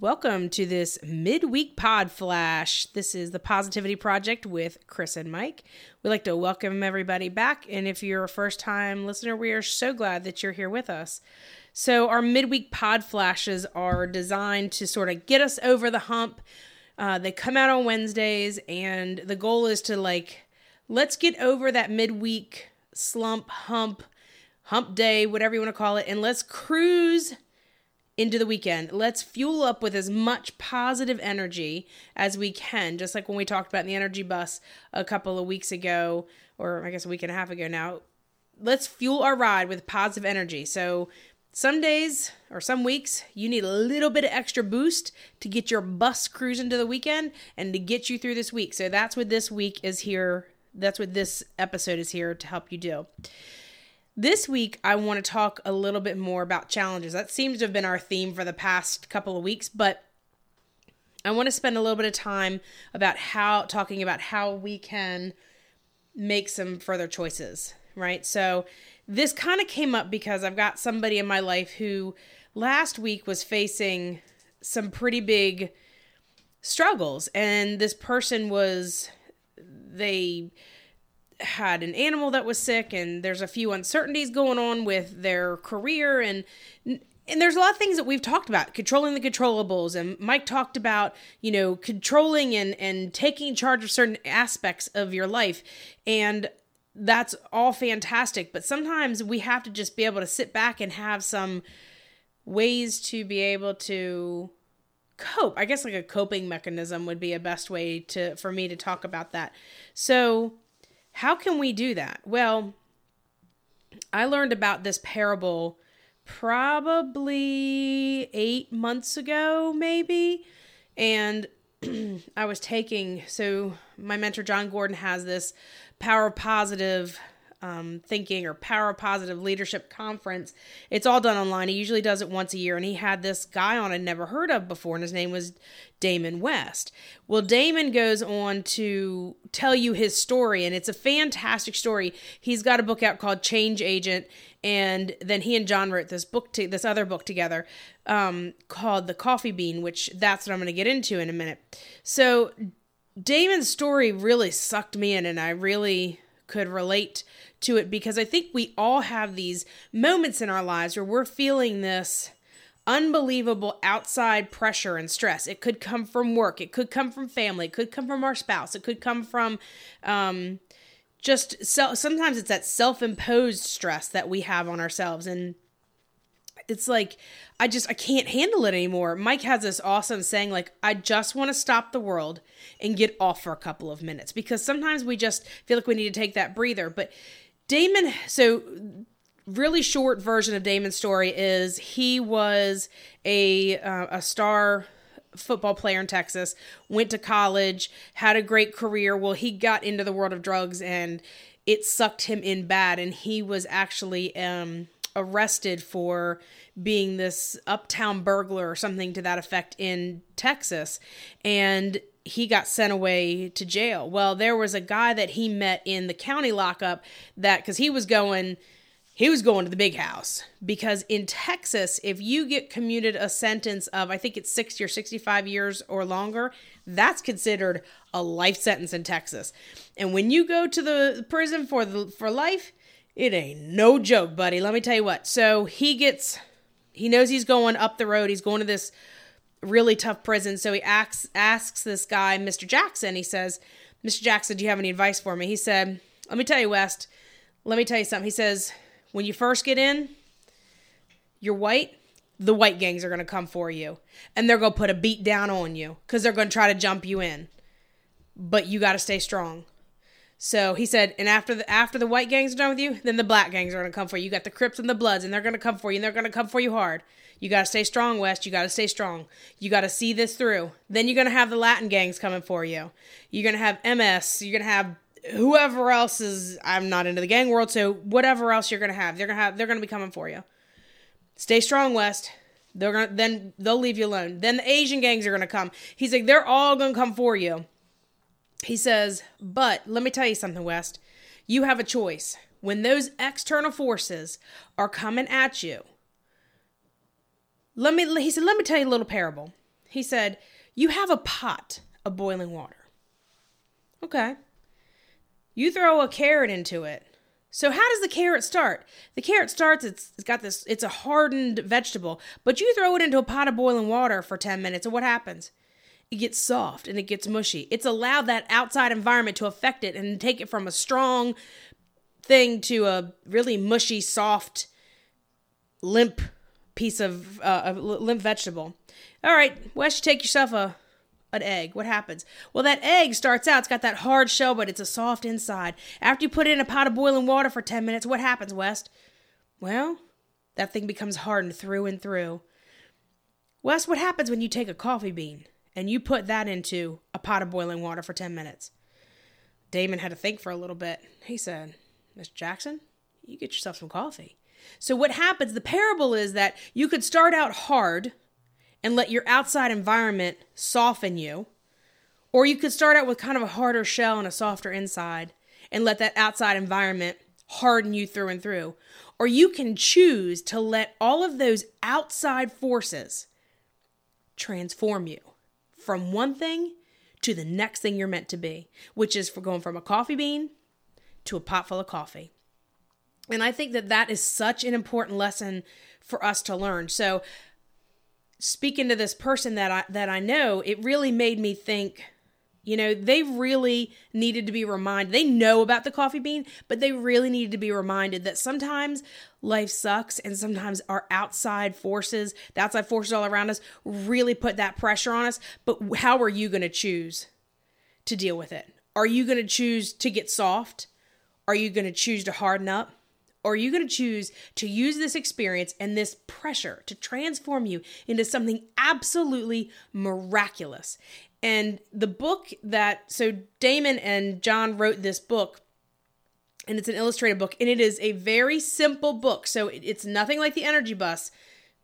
Welcome to this midweek pod flash. This is the Positivity Project with Kris and Mike. We'd like to welcome everybody back. And if you're a first time listener, we are so glad that you're here with us. So, our midweek pod flashes are designed to sort of get us over the hump. Uh, they come out on Wednesdays, and the goal is to like, let's get over that midweek slump, hump, hump day, whatever you want to call it, and let's cruise into the weekend. Let's fuel up with as much positive energy as we can, just like when we talked about the energy bus a couple of weeks ago, or I guess a week and a half ago now. Let's fuel our ride with positive energy. So, some days or some weeks, you need a little bit of extra boost to get your bus cruising to the weekend and to get you through this week. So, that's what this week is here. That's what this episode is here to help you do. This week, I want to talk a little bit more about challenges. That seems to have been our theme for the past couple of weeks, but I want to spend a little bit of time about how talking about how we can make some further choices, right? So, this kind of came up because I've got somebody in my life who last week was facing some pretty big struggles, and this person was they had an animal that was sick and there's a few uncertainties going on with their career and and there's a lot of things that we've talked about controlling the controllables and mike talked about you know controlling and and taking charge of certain aspects of your life and that's all fantastic but sometimes we have to just be able to sit back and have some ways to be able to cope. I guess like a coping mechanism would be a best way to for me to talk about that. So how can we do that? Well, I learned about this parable probably eight months ago, maybe. And I was taking, so my mentor, Jon Gordon, has this power positive um, thinking or power positive leadership conference. It's all done online. He usually does it once a year, and he had this guy on I'd never heard of before, and his name was Damon West. Well, Damon goes on to tell you his story, and it's a fantastic story. He's got a book out called Change Agent, and then he and Jon wrote this book, to, this other book together um, called The Coffee Bean, which that's what I'm going to get into in a minute. So Damon's story really sucked me in, and I really could relate to it because I think we all have these moments in our lives where we're feeling this unbelievable outside pressure and stress. It could come from work, it could come from family, it could come from our spouse, it could come from um, just self. Sometimes it's that self imposed stress that we have on ourselves. And it's like I just I can't handle it anymore. Mike has this awesome saying like I just want to stop the world and get off for a couple of minutes because sometimes we just feel like we need to take that breather. But Damon, so really short version of Damon's story is he was a uh, a star football player in Texas, went to college, had a great career. Well, he got into the world of drugs and it sucked him in bad and he was actually um arrested for being this uptown burglar or something to that effect in Texas and he got sent away to jail. Well, there was a guy that he met in the county lockup that cuz he was going he was going to the big house because in Texas if you get commuted a sentence of I think it's 60 or 65 years or longer, that's considered a life sentence in Texas. And when you go to the prison for the for life, it ain't no joke, buddy. Let me tell you what. So he gets he knows he's going up the road. He's going to this really tough prison. So he asks asks this guy, Mr. Jackson. He says, "Mr. Jackson, do you have any advice for me?" He said, "Let me tell you, West. Let me tell you something." He says, "When you first get in, you're white. The white gangs are going to come for you, and they're going to put a beat down on you because they're going to try to jump you in. But you got to stay strong." So he said, and after the after the white gangs are done with you, then the black gangs are gonna come for you. You got the Crips and the Bloods, and they're gonna come for you, and they're gonna come for you hard. You gotta stay strong, West. You gotta stay strong. You gotta see this through. Then you're gonna have the Latin gangs coming for you. You're gonna have MS. You're gonna have whoever else is. I'm not into the gang world, so whatever else you're gonna have, they're gonna have. They're gonna be coming for you. Stay strong, West. They're gonna then they'll leave you alone. Then the Asian gangs are gonna come. He's like, they're all gonna come for you. He says, But let me tell you something, West. You have a choice. When those external forces are coming at you, let me, he said, let me tell you a little parable. He said, You have a pot of boiling water. Okay. You throw a carrot into it. So how does the carrot start? The carrot starts, it's, it's got this, it's a hardened vegetable, but you throw it into a pot of boiling water for 10 minutes, and what happens? It gets soft and it gets mushy. It's allowed that outside environment to affect it and take it from a strong thing to a really mushy, soft, limp piece of uh, limp vegetable. All right, Wes, you take yourself a an egg. What happens? Well, that egg starts out, it's got that hard shell, but it's a soft inside. After you put it in a pot of boiling water for 10 minutes, what happens, West? Well, that thing becomes hardened through and through. West, what happens when you take a coffee bean and you put that into a pot of boiling water for 10 minutes? Damon had to think for a little bit. He said, Miss Jackson, you get yourself some coffee. So, what happens, the parable is that you could start out hard and let your outside environment soften you, or you could start out with kind of a harder shell and a softer inside and let that outside environment harden you through and through. Or you can choose to let all of those outside forces transform you from one thing to the next thing you're meant to be, which is for going from a coffee bean to a pot full of coffee. And I think that that is such an important lesson for us to learn. So, speaking to this person that I that I know, it really made me think, you know, they really needed to be reminded. They know about the coffee bean, but they really needed to be reminded that sometimes life sucks and sometimes our outside forces, the outside forces all around us really put that pressure on us, but how are you going to choose to deal with it? Are you going to choose to get soft? Are you going to choose to harden up? Or are you going to choose to use this experience and this pressure to transform you into something absolutely miraculous? And the book that, so Damon and Jon wrote this book, and it's an illustrated book, and it is a very simple book. So it's nothing like the Energy Bus.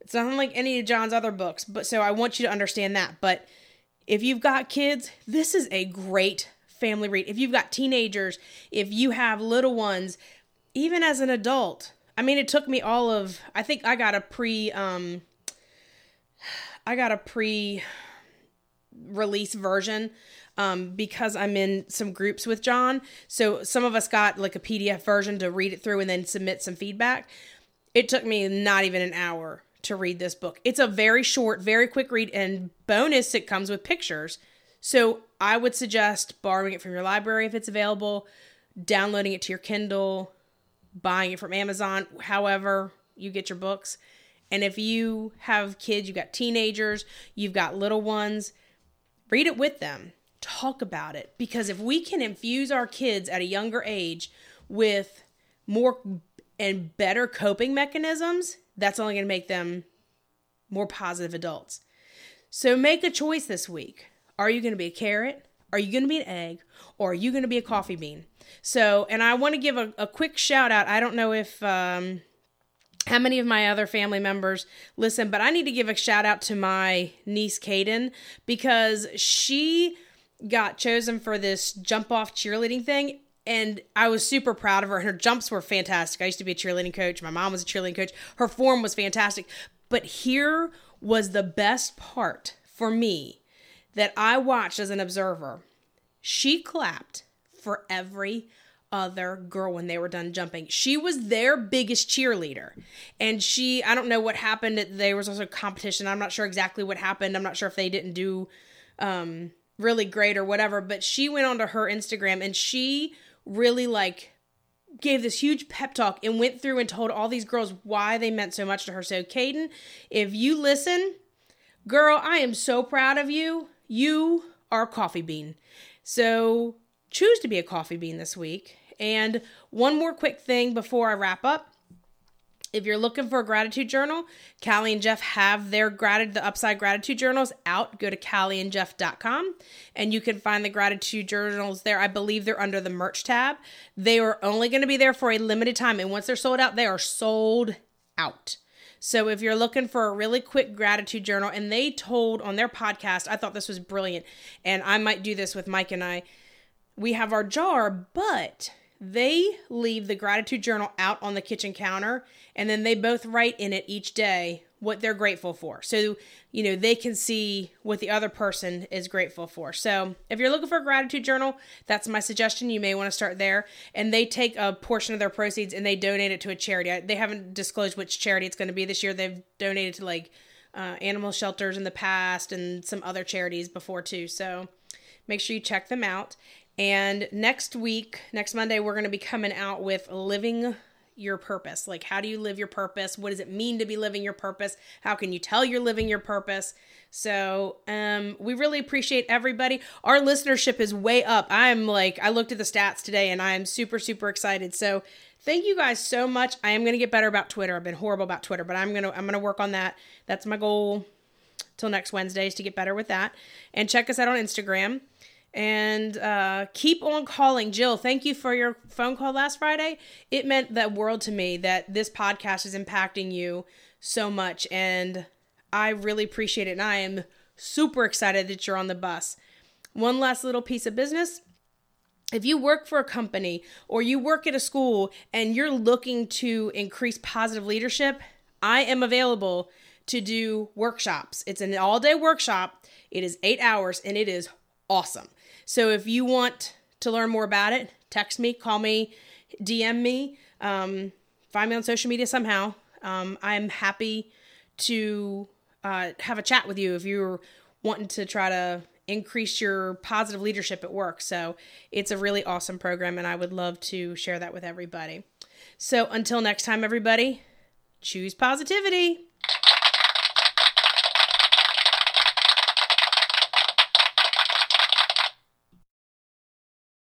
It's nothing like any of Jon's other books. But so I want you to understand that. But if you've got kids, this is a great family read. If you've got teenagers, if you have little ones, even as an adult. I mean, it took me all of I think I got a pre um I got a pre release version um, because I'm in some groups with Jon. So some of us got like a PDF version to read it through and then submit some feedback. It took me not even an hour to read this book. It's a very short, very quick read, and bonus, it comes with pictures. So I would suggest borrowing it from your library if it's available, downloading it to your Kindle, buying it from Amazon, however you get your books. And if you have kids, you've got teenagers, you've got little ones, read it with them. Talk about it. Because if we can infuse our kids at a younger age with more and better coping mechanisms, that's only going to make them more positive adults. So make a choice this week. Are you going to be a carrot? Are you going to be an egg? Or are you going to be a coffee bean? So, and I want to give a, a quick shout out. I don't know if, um, how many of my other family members listen, but I need to give a shout out to my niece, Kaden, because she got chosen for this jump off cheerleading thing. And I was super proud of her. And her jumps were fantastic. I used to be a cheerleading coach. My mom was a cheerleading coach. Her form was fantastic. But here was the best part for me that I watched as an observer. She clapped for every other girl when they were done jumping. She was their biggest cheerleader. And she, I don't know what happened. There was also competition. I'm not sure exactly what happened. I'm not sure if they didn't do um, really great or whatever, but she went onto her Instagram and she really like gave this huge pep talk and went through and told all these girls why they meant so much to her. So, Caden, if you listen, girl, I am so proud of you. You are a coffee bean. So, choose to be a coffee bean this week. And one more quick thing before I wrap up. If you're looking for a gratitude journal, Callie and Jeff have their gratitude, the upside gratitude journals out. Go to callieandjeff.com and you can find the gratitude journals there. I believe they're under the merch tab. They are only going to be there for a limited time. And once they're sold out, they are sold out. So if you're looking for a really quick gratitude journal, and they told on their podcast, I thought this was brilliant, and I might do this with Mike and I we have our jar, but they leave the gratitude journal out on the kitchen counter and then they both write in it each day what they're grateful for. So, you know, they can see what the other person is grateful for. So, if you're looking for a gratitude journal, that's my suggestion. You may want to start there. And they take a portion of their proceeds and they donate it to a charity. They haven't disclosed which charity it's going to be this year. They've donated to like uh, animal shelters in the past and some other charities before too. So, make sure you check them out. And next week, next Monday, we're going to be coming out with living your purpose. Like, how do you live your purpose? What does it mean to be living your purpose? How can you tell you're living your purpose? So, um, we really appreciate everybody. Our listenership is way up. I'm like, I looked at the stats today and I'm super, super excited. So, thank you guys so much. I am going to get better about Twitter. I've been horrible about Twitter, but I'm going to, I'm going to work on that. That's my goal till next Wednesday is to get better with that. And check us out on Instagram and uh, keep on calling. Jill, thank you for your phone call last Friday. It meant the world to me that this podcast is impacting you so much, and I really appreciate it. And I am super excited that you're on the bus. One last little piece of business. If you work for a company or you work at a school and you're looking to increase positive leadership, I am available to do workshops. It's an all day workshop. It is eight hours and it is awesome. So if you want to learn more about it, text me, call me, DM me, um, find me on social media somehow. Um, I'm happy to uh, have a chat with you if you're wanting to try to increase your positive leadership at work. So it's a really awesome program, and I would love to share that with everybody. So until next time, everybody, choose positivity.